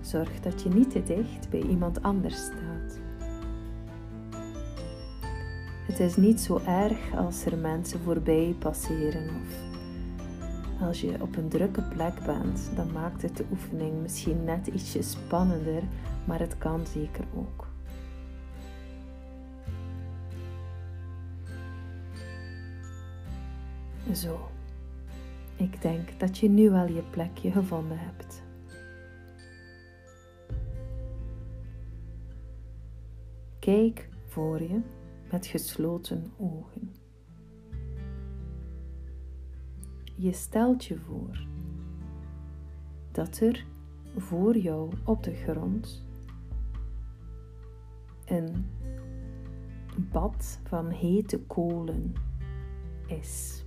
Zorg dat je niet te dicht bij iemand anders staat. Het is niet zo erg als er mensen voorbij passeren of als je op een drukke plek bent, dan maakt het de oefening misschien net ietsje spannender, maar het kan zeker ook. Zo, ik denk dat je nu wel je plekje gevonden hebt. Kijk voor je met gesloten ogen. Je stelt je voor dat er voor jou op de grond een bad van hete kolen is.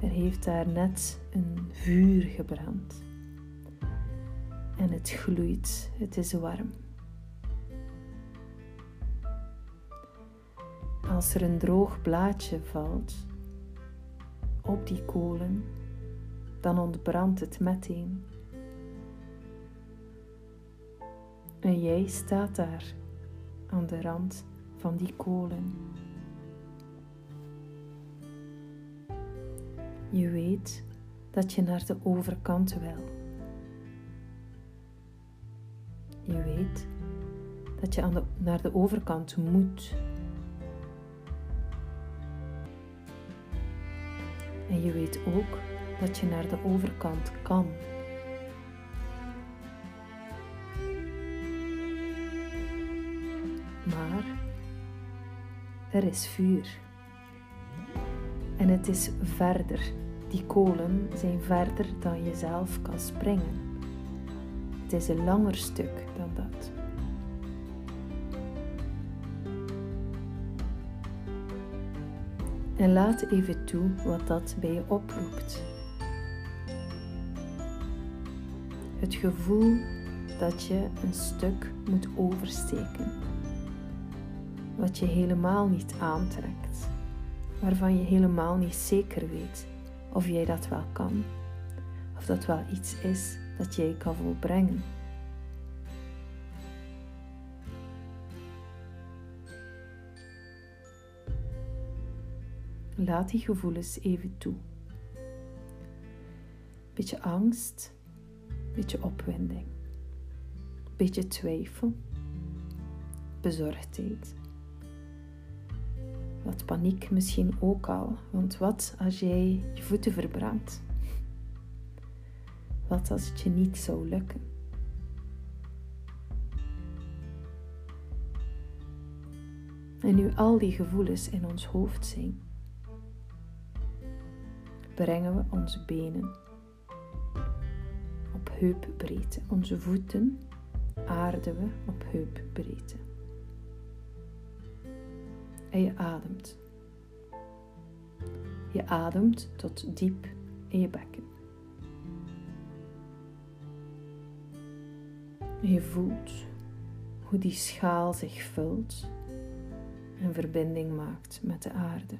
Er heeft daar net een vuur gebrand. En het gloeit, het is warm. Als er een droog blaadje valt, op die kolen, dan ontbrandt het meteen. En jij staat daar aan de rand van die kolen. Je weet dat je naar de overkant wil. Je weet dat je aan de, naar de overkant moet. En je weet ook dat je naar de overkant kan. Maar er is vuur. En het is verder. Die kolen zijn verder dan je zelf kan springen. Het is een langer stuk dan dat. En laat even toe wat dat bij je oproept. Het gevoel dat je een stuk moet oversteken. Wat je helemaal niet aantrekt. Waarvan je helemaal niet zeker weet of jij dat wel kan. Of dat wel iets is dat jij kan volbrengen. Laat die gevoelens even toe. Beetje angst, beetje opwinding, beetje twijfel, bezorgdheid. Wat paniek misschien ook al, want wat als jij je voeten verbrandt? Wat als het je niet zou lukken? En nu al die gevoelens in ons hoofd zijn, brengen we onze benen op heupbreedte. Onze voeten aarden we op heupbreedte. En je ademt. Je ademt tot diep in je bekken. En je voelt hoe die schaal zich vult en verbinding maakt met de aarde.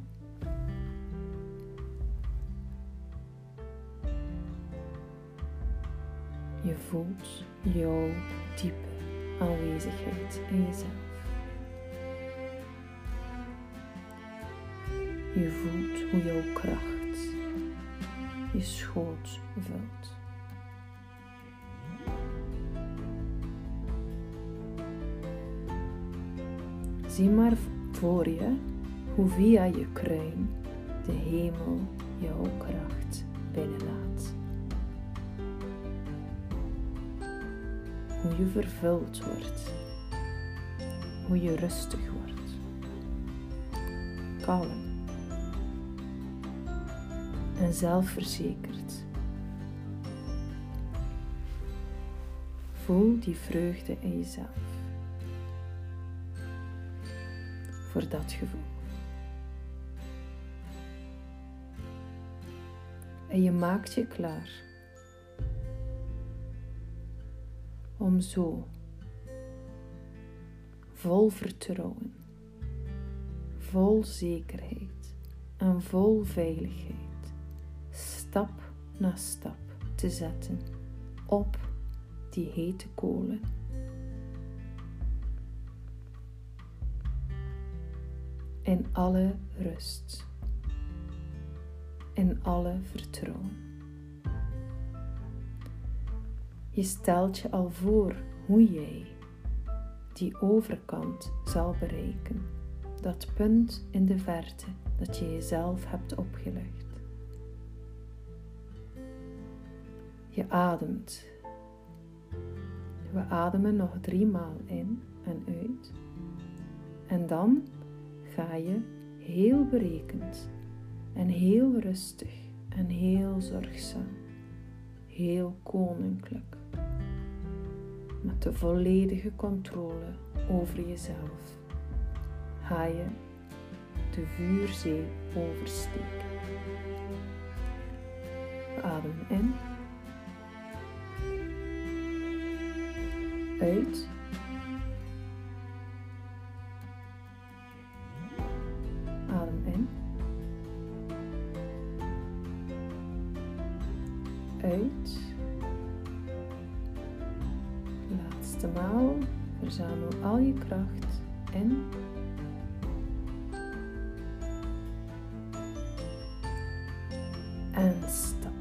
Je voelt jouw diepe aanwezigheid in jezelf. Je voelt hoe jouw kracht je schoot vult. Zie maar voor je hoe via je kruin de hemel jouw kracht binnenlaat. Hoe je vervuld wordt, hoe je rustig wordt, kalm en zelfverzekerd. Voel die vreugde in jezelf. voor dat gevoel. En je maakt je klaar om zo vol vertrouwen, vol zekerheid en vol veiligheid stap na stap te zetten op die hete kolen in alle rust, in alle vertrouwen. Je stelt je al voor hoe jij die overkant zal bereiken, dat punt in de verte dat je jezelf hebt opgelegd. Je ademt. We ademen nog drie maal in en uit. En dan ga je heel berekend en heel rustig en heel zorgzaam, heel koninklijk, met de volledige controle over jezelf, ga je de vuurzee oversteken. Adem in. Uit. Kracht en en stap.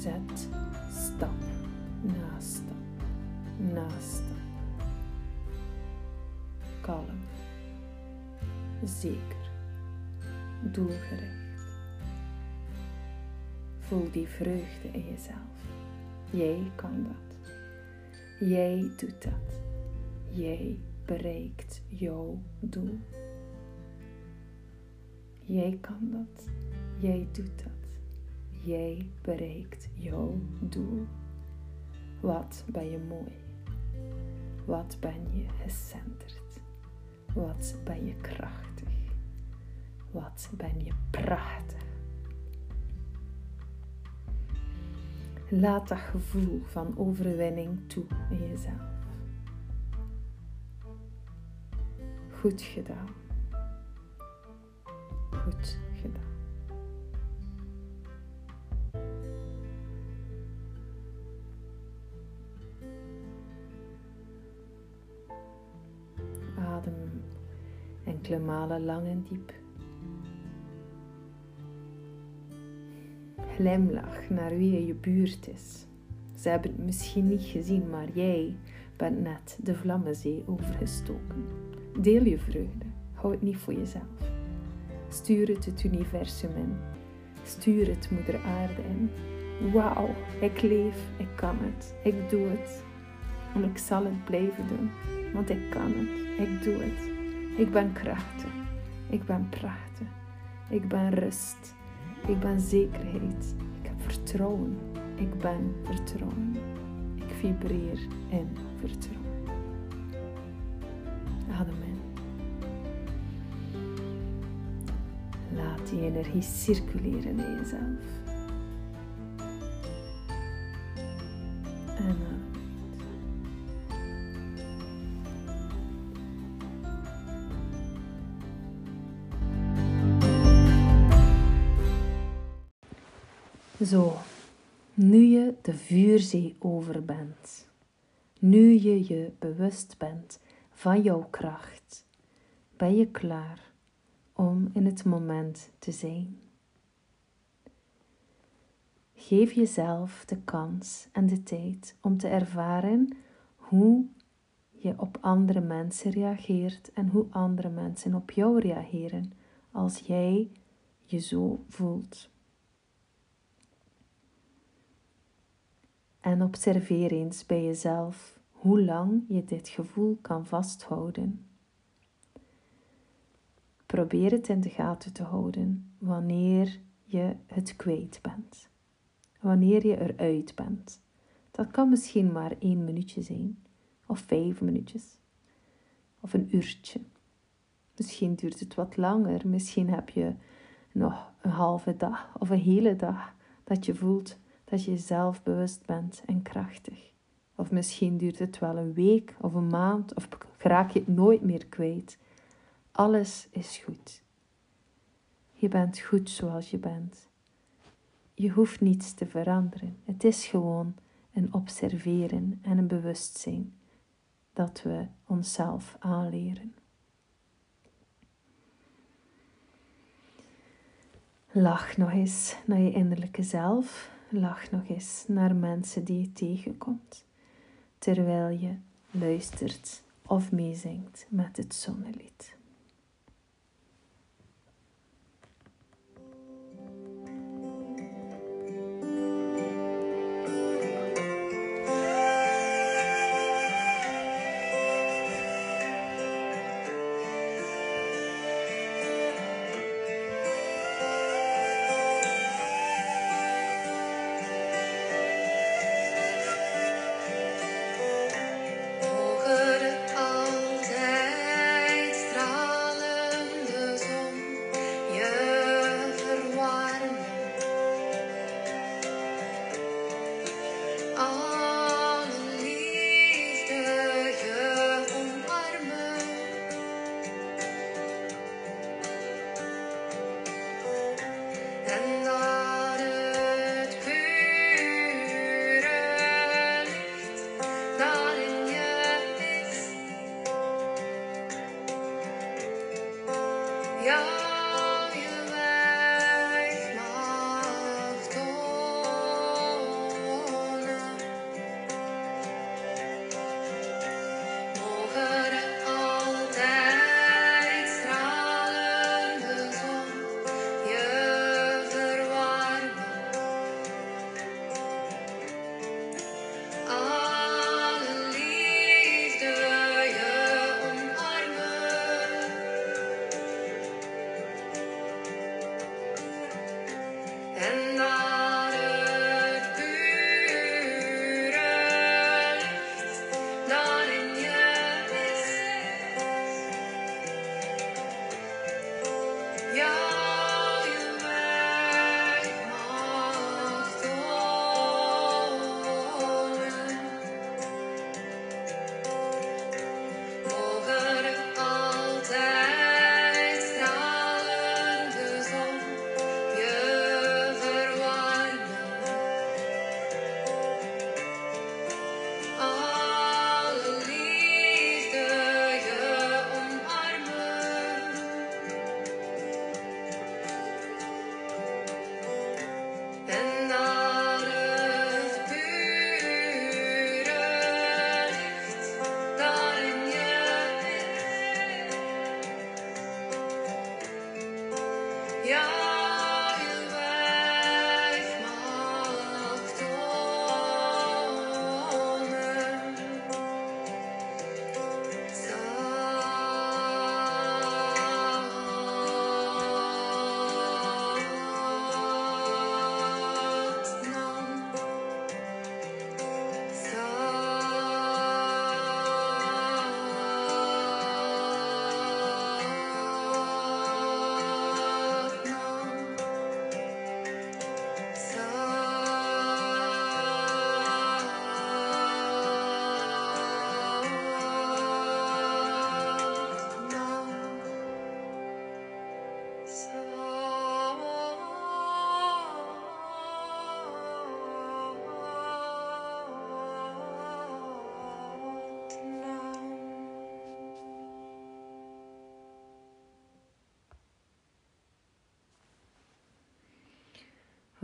Zet stap na stap na stap. Kalm. Zeker. Doelgericht. Voel die vreugde in jezelf. Jij kan dat. Jij doet dat. Jij bereikt jouw doel. Jij kan dat. Jij doet dat. Jij bereikt jouw doel. Wat ben je mooi. Wat ben je gecenterd. Wat ben je krachtig. Wat ben je prachtig. Laat dat gevoel van overwinning toe in jezelf. Goed gedaan. Goed gedaan. Adem enkele malen lang en diep. Glimlach naar wie in je buurt is. Ze hebben het misschien niet gezien, maar jij bent net de Vlammenzee overgestoken. Deel je vreugde. Hou het niet voor jezelf. Stuur het het universum in. Stuur het moeder aarde in. Wauw, ik leef, ik kan het, ik doe het. En ik zal het blijven doen, want ik kan het, ik doe het. Ik ben krachtig, ik ben prachtig, ik ben rust, ik ben zekerheid. Ik heb vertrouwen. Ik ben vertrouwen. Ik vibreer in vertrouwen. Adem in. Laat die energie circuleren in jezelf. Zo, nu je de vuurzee over bent, nu je je bewust bent van jouw kracht, ben je klaar om in het moment te zijn. Geef jezelf de kans en de tijd om te ervaren hoe je op andere mensen reageert en hoe andere mensen op jou reageren als jij je zo voelt. En observeer eens bij jezelf hoe lang je dit gevoel kan vasthouden. Probeer het in de gaten te houden wanneer je het kwijt bent. Wanneer je eruit bent. Dat kan misschien maar één minuutje zijn, of vijf minuutjes, of een uurtje. Misschien duurt het wat langer, misschien heb je nog een halve dag of een hele dag dat je voelt dat je zelf bewust bent en krachtig. Of misschien duurt het wel een week of een maand of raak je het nooit meer kwijt. Alles is goed. Je bent goed zoals je bent. Je hoeft niets te veranderen. Het is gewoon een observeren en een bewustzijn dat we onszelf aanleren. Lach nog eens naar je innerlijke zelf. Lach nog eens naar mensen die je tegenkomt, terwijl je luistert of meezingt met het zonnelied.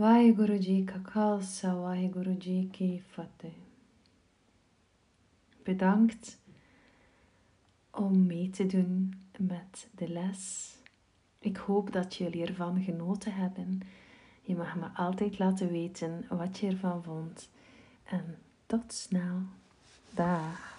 Kakalsa, Guruji Ki Fateh. Bedankt om mee te doen met de les. Ik hoop dat jullie ervan genoten hebben. Je mag me altijd laten weten wat je ervan vond. En tot snel. Dag.